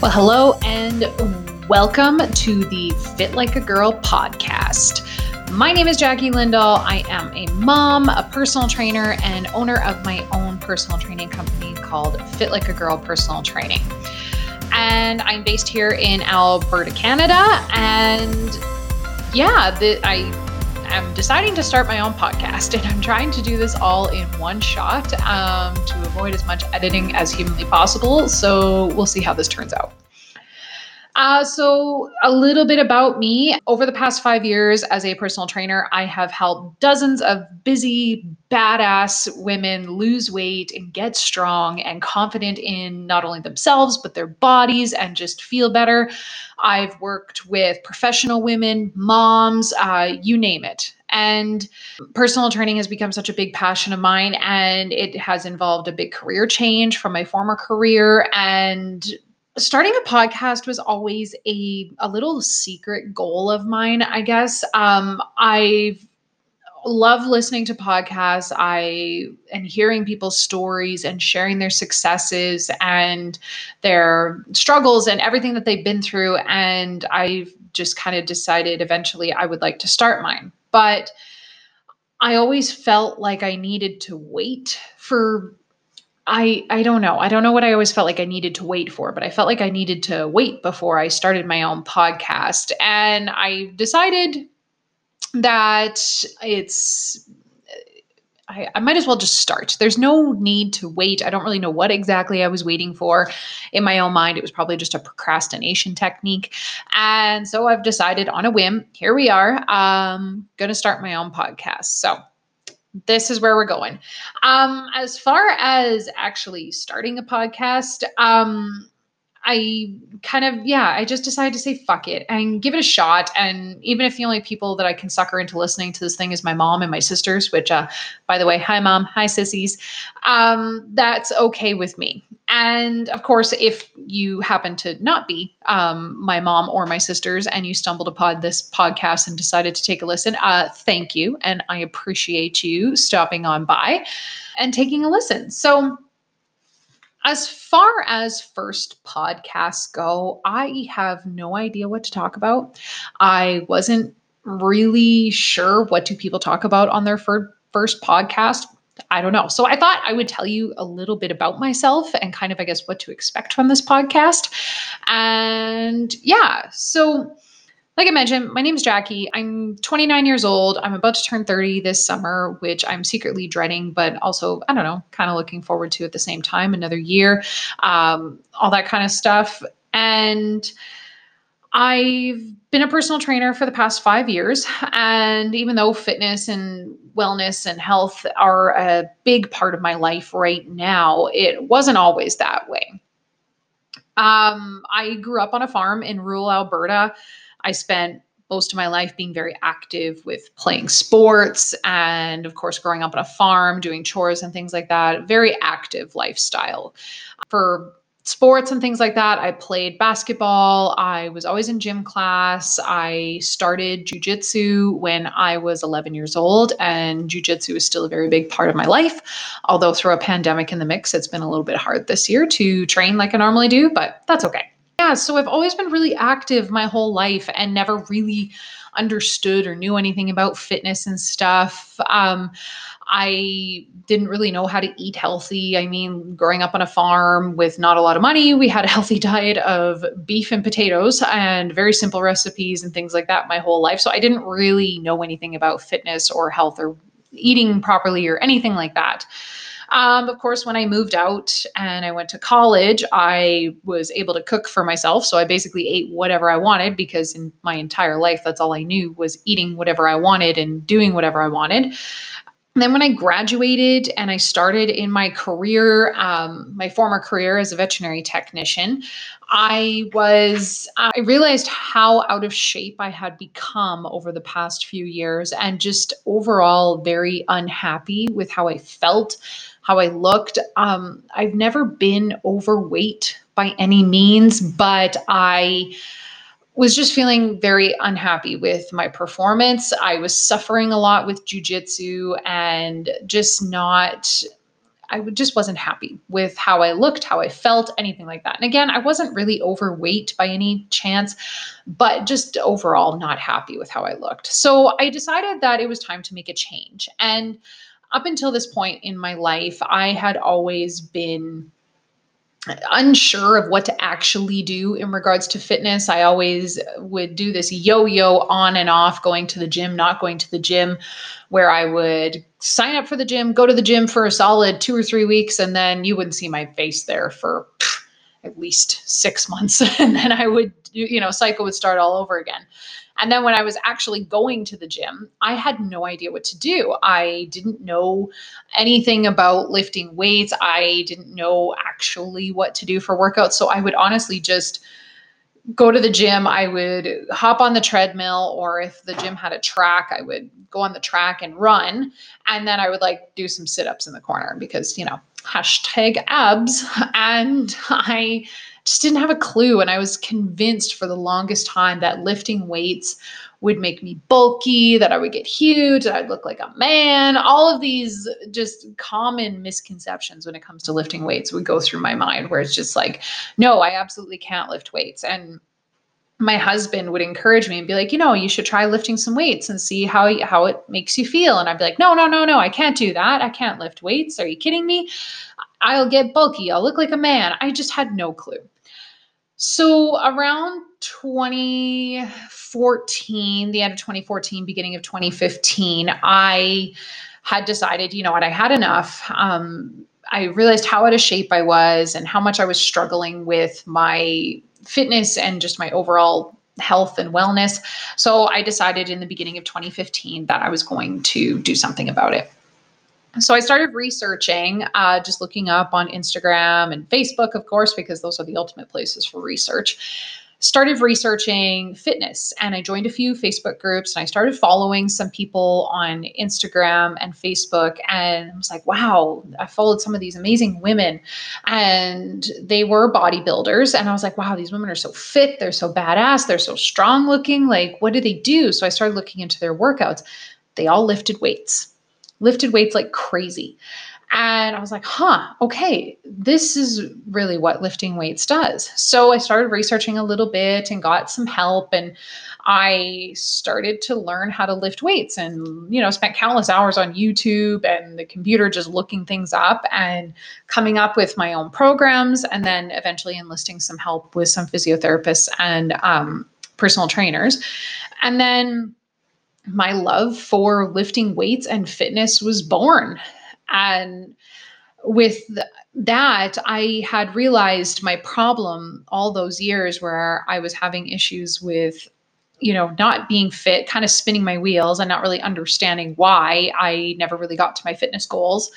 Well, hello and welcome to the Fit Like a Girl podcast. My name is Jackie Lindahl. I am a mom, a personal trainer, and owner of my own personal training company called Fit Like a Girl Personal Training. And I'm based here in Alberta, Canada. And yeah, the, I am deciding to start my own podcast, and I'm trying to do this all in one shot um, to avoid as much editing as humanly possible. So we'll see how this turns out. Uh, so, a little bit about me. Over the past five years as a personal trainer, I have helped dozens of busy, badass women lose weight and get strong and confident in not only themselves, but their bodies and just feel better. I've worked with professional women, moms, uh, you name it. And personal training has become such a big passion of mine, and it has involved a big career change from my former career. And starting a podcast was always a a little secret goal of mine i guess. Um i love listening to podcasts. I and hearing people's stories and sharing their successes and their struggles and everything that they've been through and i've just kind of decided eventually i would like to start mine. But i always felt like i needed to wait for I I don't know. I don't know what I always felt like I needed to wait for, but I felt like I needed to wait before I started my own podcast. And I decided that it's I, I, might as well just start. There's no need to wait. I don't really know what exactly I was waiting for. In my own mind, it was probably just a procrastination technique. And so I've decided on a whim, here we are, um, to start my own podcast. So this is where we're going. Um, as far as actually starting a podcast, um, I kind of, yeah, I just decided to say fuck it and give it a shot. And even if the only people that I can sucker into listening to this thing is my mom and my sisters, which, uh, by the way, hi mom, hi sissies, um, that's okay with me. And of course, if you happen to not be um, my mom or my sisters and you stumbled upon this podcast and decided to take a listen, uh, thank you. And I appreciate you stopping on by and taking a listen. So, as far as first podcasts go, I have no idea what to talk about. I wasn't really sure what do people talk about on their fir- first podcast. I don't know. So I thought I would tell you a little bit about myself and kind of, I guess, what to expect from this podcast. And yeah, so like I mentioned, my name is Jackie. I'm 29 years old. I'm about to turn 30 this summer, which I'm secretly dreading, but also, I don't know, kind of looking forward to at the same time, another year, um, all that kind of stuff. And I've been a personal trainer for the past five years. And even though fitness and wellness and health are a big part of my life right now, it wasn't always that way. Um, I grew up on a farm in rural Alberta. I spent most of my life being very active with playing sports and of course growing up on a farm doing chores and things like that. Very active lifestyle. For sports and things like that i played basketball. I was always in gym class. I started jujitsu when i was 11 years old and jujitsu is still a very big part of my life. Although through a pandemic in the mix it's been a little bit hard this year to train like i normally do but that's okay yeah, so I've always been really active my whole life and never really understood or knew anything about fitness and stuff. Um, I didn't really know how to eat healthy. I mean, growing up on a farm with not a lot of money, we had a healthy diet of beef and potatoes and very simple recipes and things like that my whole life. So I didn't really know anything about fitness or health or eating properly or anything like that. Um, of course, when I moved out and I went to college, I was able to cook for myself. So I basically ate whatever I wanted because in my entire life, that's all I knew was eating whatever I wanted and doing whatever I wanted. And then when I graduated and I started in my career, um, my former career as a veterinary technician, I was, I realized how out of shape I had become over the past few years and just overall very unhappy with how I felt how I looked. Um, I've never been overweight by any means, but I was just feeling very unhappy with my performance. I was suffering a lot with jujitsu and just not I just wasn't happy with how I looked, how I felt, anything like that. And again, I wasn't really overweight by any chance, but just overall not happy with how I looked. So I decided that it was time to make a change. And up until this point in my life, I had always been unsure of what to actually do in regards to fitness. I always would do this yo yo on and off, going to the gym, not going to the gym, where I would sign up for the gym, go to the gym for a solid two or three weeks, and then you wouldn't see my face there for at least six months. and then I would, you know, cycle would start all over again. And then when I was actually going to the gym, I had no idea what to do. I didn't know anything about lifting weights. I didn't know actually what to do for workouts. So I would honestly just go to the gym. I would hop on the treadmill, or if the gym had a track, I would go on the track and run. And then I would like do some sit ups in the corner because, you know, hashtag abs. And I just didn't have a clue. And I was convinced for the longest time that lifting weights would make me bulky, that I would get huge, that I'd look like a man. All of these just common misconceptions when it comes to lifting weights would go through my mind, where it's just like, no, I absolutely can't lift weights. And my husband would encourage me and be like, you know, you should try lifting some weights and see how how it makes you feel. And I'd be like, no, no, no, no, I can't do that. I can't lift weights. Are you kidding me? I'll get bulky. I'll look like a man. I just had no clue. So around 2014, the end of 2014, beginning of 2015, I had decided, you know what, I had enough. Um, I realized how out of shape I was and how much I was struggling with my fitness and just my overall health and wellness. So I decided in the beginning of 2015 that I was going to do something about it. So I started researching, uh, just looking up on Instagram and Facebook, of course, because those are the ultimate places for research. Started researching fitness and I joined a few Facebook groups and I started following some people on Instagram and Facebook. And I was like, wow, I followed some of these amazing women and they were bodybuilders. And I was like, wow, these women are so fit. They're so badass. They're so strong looking. Like, what do they do? So I started looking into their workouts. They all lifted weights lifted weights like crazy. And I was like, huh, okay, this is really what lifting weights does. So I started researching a little bit and got some help. And I started to learn how to lift weights and, you know, spent countless hours on YouTube and the computer just looking things up and coming up with my own programs. And then eventually enlisting some help with some physiotherapists and um, personal trainers. And then my love for lifting weights and fitness was born. And with that, I had realized my problem all those years where I was having issues with, you know, not being fit, kind of spinning my wheels and not really understanding why I never really got to my fitness goals.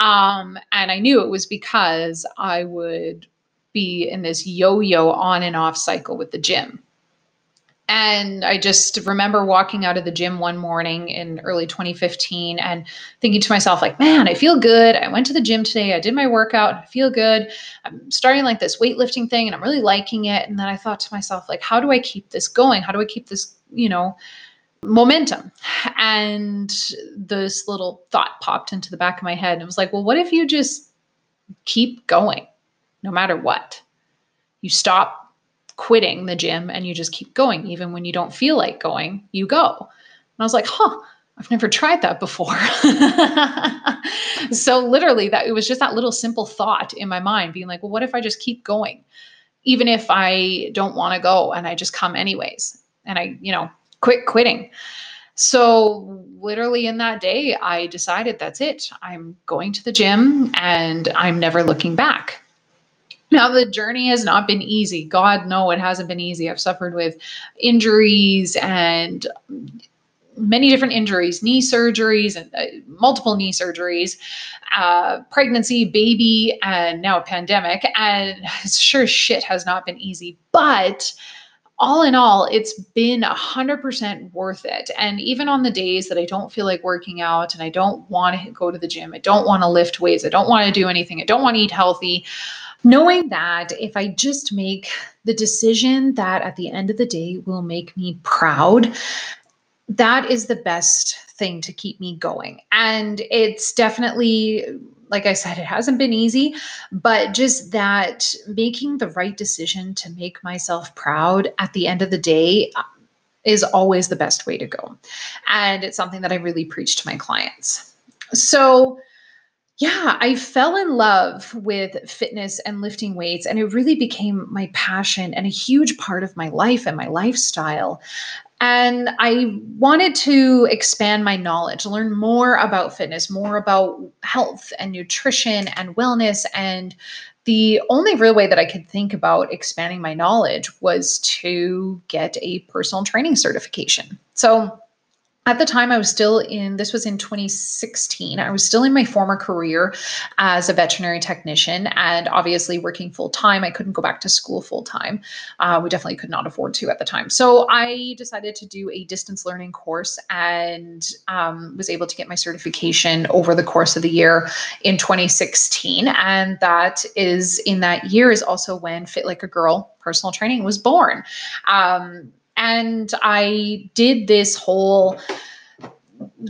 Um, and I knew it was because I would be in this yo yo on and off cycle with the gym. And I just remember walking out of the gym one morning in early 2015 and thinking to myself, like, man, I feel good. I went to the gym today. I did my workout. I feel good. I'm starting like this weightlifting thing and I'm really liking it. And then I thought to myself, like, how do I keep this going? How do I keep this, you know, momentum? And this little thought popped into the back of my head. And it was like, well, what if you just keep going no matter what? You stop quitting the gym and you just keep going. Even when you don't feel like going, you go. And I was like, huh, I've never tried that before. so literally that it was just that little simple thought in my mind being like, well, what if I just keep going? Even if I don't want to go and I just come anyways. And I, you know, quit quitting. So literally in that day, I decided that's it. I'm going to the gym and I'm never looking back. Now, the journey has not been easy. God, no, it hasn't been easy. I've suffered with injuries and many different injuries, knee surgeries, and uh, multiple knee surgeries, uh, pregnancy, baby, and now a pandemic. And sure, shit has not been easy. But all in all, it's been 100% worth it. And even on the days that I don't feel like working out and I don't want to go to the gym, I don't want to lift weights, I don't want to do anything, I don't want to eat healthy, knowing that if I just make the decision that at the end of the day will make me proud, that is the best thing to keep me going. And it's definitely like I said, it hasn't been easy, but just that making the right decision to make myself proud at the end of the day uh, is always the best way to go. And it's something that I really preach to my clients. So, yeah, I fell in love with fitness and lifting weights, and it really became my passion and a huge part of my life and my lifestyle. And I wanted to expand my knowledge, learn more about fitness, more about health and nutrition and wellness. And the only real way that I could think about expanding my knowledge was to get a personal training certification. So at the time i was still in this was in 2016 i was still in my former career as a veterinary technician and obviously working full time i couldn't go back to school full time uh, we definitely could not afford to at the time. So i decided to do a distance learning course and um, was able to get my certification over the course of the year in 2016 and that is in that year is also when fit like a girl personal training was born. Um, and I did this whole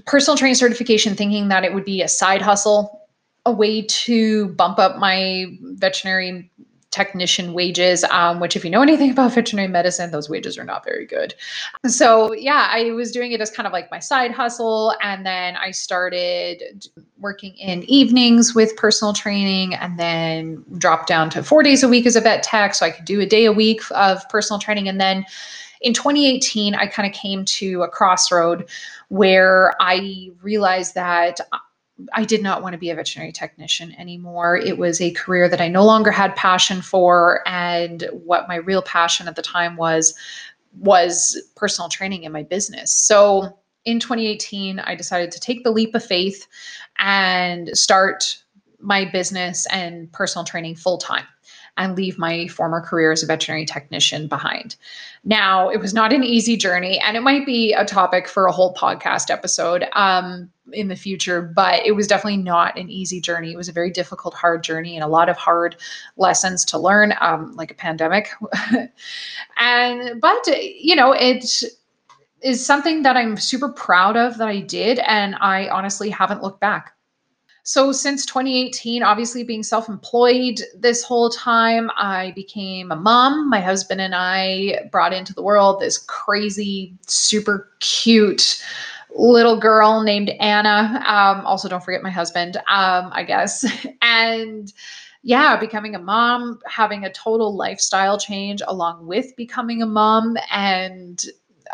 personal training certification thinking that it would be a side hustle, a way to bump up my veterinary technician wages, um, which, if you know anything about veterinary medicine, those wages are not very good. So, yeah, I was doing it as kind of like my side hustle. And then I started working in evenings with personal training and then dropped down to four days a week as a vet tech. So I could do a day a week of personal training. And then in 2018, I kind of came to a crossroad where I realized that I did not want to be a veterinary technician anymore. It was a career that I no longer had passion for. And what my real passion at the time was, was personal training in my business. So in 2018, I decided to take the leap of faith and start my business and personal training full time and leave my former career as a veterinary technician behind. Now, it was not an easy journey, and it might be a topic for a whole podcast episode um, in the future, but it was definitely not an easy journey. It was a very difficult, hard journey, and a lot of hard lessons to learn, um, like a pandemic. and, but, you know, it is something that I'm super proud of that I did, and I honestly haven't looked back. So, since 2018, obviously being self employed this whole time, I became a mom. My husband and I brought into the world this crazy, super cute little girl named Anna. Um, also, don't forget my husband, um, I guess. and yeah, becoming a mom, having a total lifestyle change along with becoming a mom, and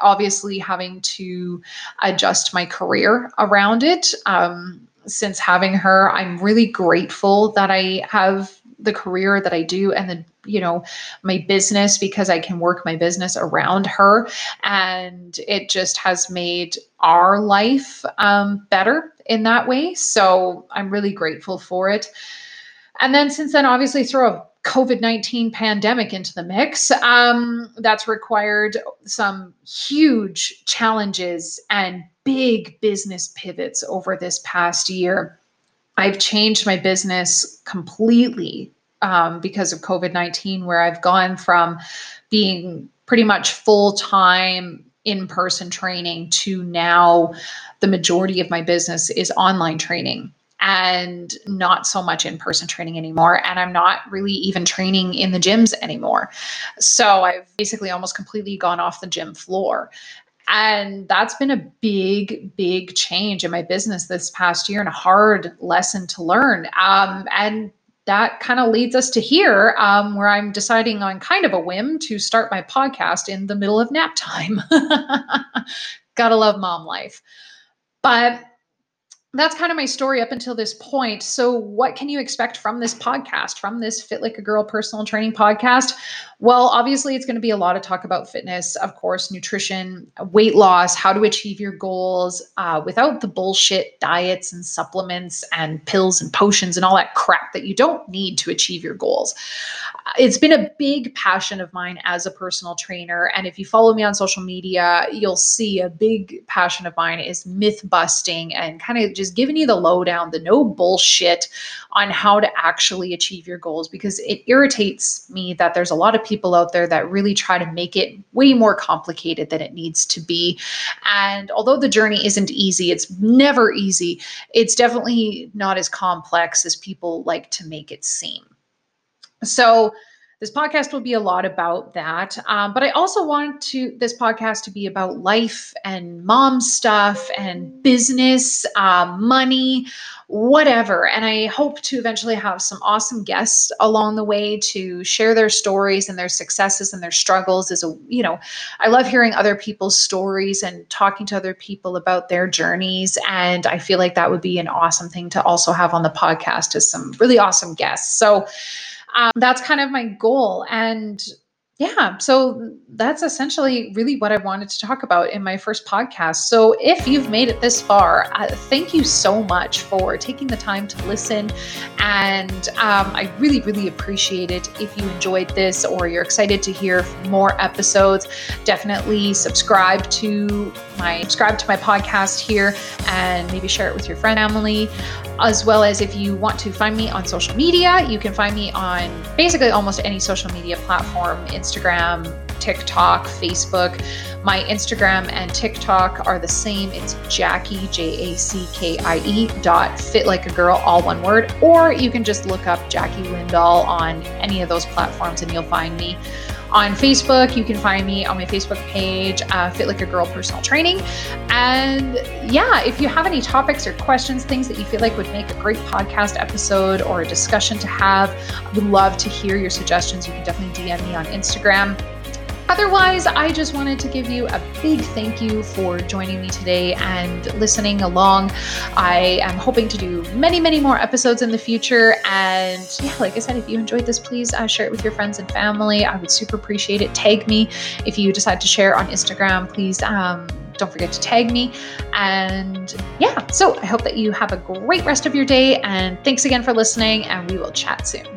obviously having to adjust my career around it. Um, since having her. I'm really grateful that I have the career that I do and the you know my business because I can work my business around her and it just has made our life um, better in that way so I'm really grateful for it and then since then obviously throw a COVID 19 pandemic into the mix um, that's required some huge challenges and big business pivots over this past year. I've changed my business completely um, because of COVID 19, where I've gone from being pretty much full time in person training to now the majority of my business is online training and not so much in person training anymore. And I'm not really even training in the gyms anymore. So I've basically almost completely gone off the gym floor. And that's been a big, big change in my business this past year and a hard lesson to learn. Um, and that kind of leads us to here, um, where I'm deciding on kind of a whim to start my podcast in the middle of nap time. Gotta love mom life. But that's kind of my story up until this point. So, what can you expect from this podcast, from this Fit Like a Girl personal training podcast? Well, obviously, it's going to be a lot of talk about fitness, of course, nutrition, weight loss, how to achieve your goals uh, without the bullshit diets and supplements and pills and potions and all that crap that you don't need to achieve your goals it's been a big passion of mine as a personal trainer. And if you follow me on social media, you'll see a big passion of mine is myth busting and kind of just giving you the lowdown, the no bullshit on how to actually achieve your goals because it irritates me that there's a lot of people out there that really try to make it way more complicated than it needs to be. And although the journey isn't easy, it's never easy, it's definitely not as complex as people like to make it seem. So, this podcast will be a lot about that. Um, but I also want to this podcast to be about life and mom stuff and business, uh, money, whatever. And I hope to eventually have some awesome guests along the way to share their stories and their successes and their struggles. As a you know, I love hearing other people's stories and talking to other people about their journeys. And I feel like that would be an awesome thing to also have on the podcast as some really awesome guests. So um, that's kind of my goal. And yeah, so that's essentially really what I wanted to talk about in my first podcast. So if you've made it this far, uh, thank you so much for taking the time to listen. And um, I really, really appreciate it. If you enjoyed this or you're excited to hear more episodes, definitely subscribe to my subscribe to my podcast here and maybe share it with your friend Emily. as well as if you want to find me on social media, you can find me on basically almost any social media platform Instagram, TikTok, Facebook. My Instagram and TikTok are the same. It's Jackie, J A C K I E, dot fit like a girl, all one word. Or you can just look up Jackie Lindahl on any of those platforms and you'll find me. On Facebook, you can find me on my Facebook page, uh, Fit Like a Girl Personal Training. And yeah, if you have any topics or questions, things that you feel like would make a great podcast episode or a discussion to have, I would love to hear your suggestions. You can definitely DM me on Instagram. Otherwise, I just wanted to give you a big thank you for joining me today and listening along. I am hoping to do many, many more episodes in the future. And yeah, like I said, if you enjoyed this, please uh, share it with your friends and family. I would super appreciate it. Tag me if you decide to share on Instagram. Please um, don't forget to tag me. And yeah, so I hope that you have a great rest of your day. And thanks again for listening, and we will chat soon.